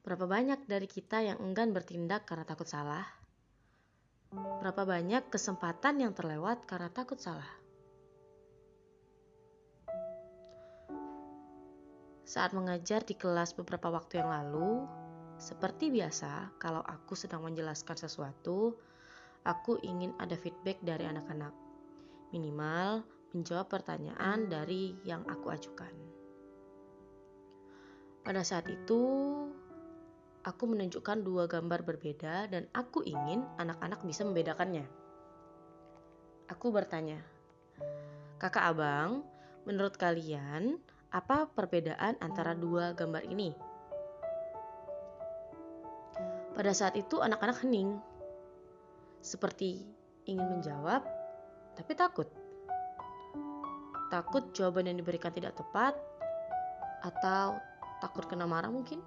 Berapa banyak dari kita yang enggan bertindak karena takut salah? Berapa banyak kesempatan yang terlewat karena takut salah? Saat mengajar di kelas beberapa waktu yang lalu, seperti biasa, kalau aku sedang menjelaskan sesuatu, aku ingin ada feedback dari anak-anak. Minimal menjawab pertanyaan dari yang aku ajukan. Pada saat itu, aku menunjukkan dua gambar berbeda dan aku ingin anak-anak bisa membedakannya. Aku bertanya, "Kakak Abang, menurut kalian apa perbedaan antara dua gambar ini?" Pada saat itu anak-anak hening. Seperti ingin menjawab, tapi takut. Takut jawaban yang diberikan tidak tepat atau takut kena marah mungkin?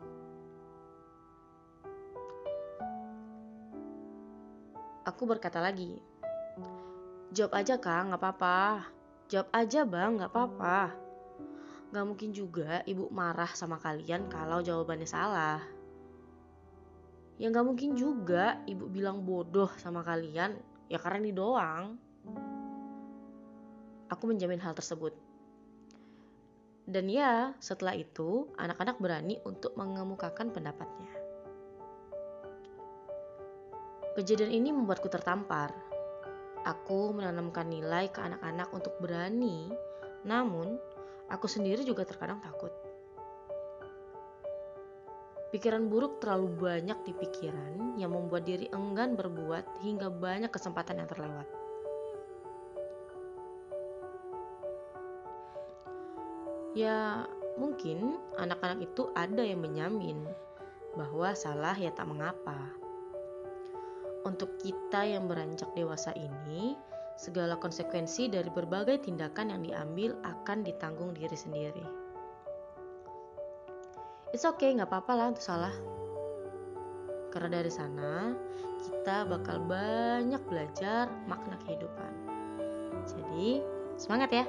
Aku berkata lagi, jawab aja kang, nggak apa-apa. Jawab aja bang, nggak apa-apa. Gak mungkin juga ibu marah sama kalian kalau jawabannya salah. Ya gak mungkin juga ibu bilang bodoh sama kalian ya karena ini doang. Aku menjamin hal tersebut. Dan ya, setelah itu anak-anak berani untuk mengemukakan pendapatnya. Kejadian ini membuatku tertampar. Aku menanamkan nilai ke anak-anak untuk berani, namun aku sendiri juga terkadang takut. Pikiran buruk terlalu banyak di pikiran yang membuat diri enggan berbuat hingga banyak kesempatan yang terlewat. Ya, mungkin anak-anak itu ada yang menyamin bahwa salah ya tak mengapa untuk kita yang beranjak dewasa ini, segala konsekuensi dari berbagai tindakan yang diambil akan ditanggung diri sendiri. It's okay, nggak apa-apa lah untuk salah. Karena dari sana, kita bakal banyak belajar makna kehidupan. Jadi, semangat ya!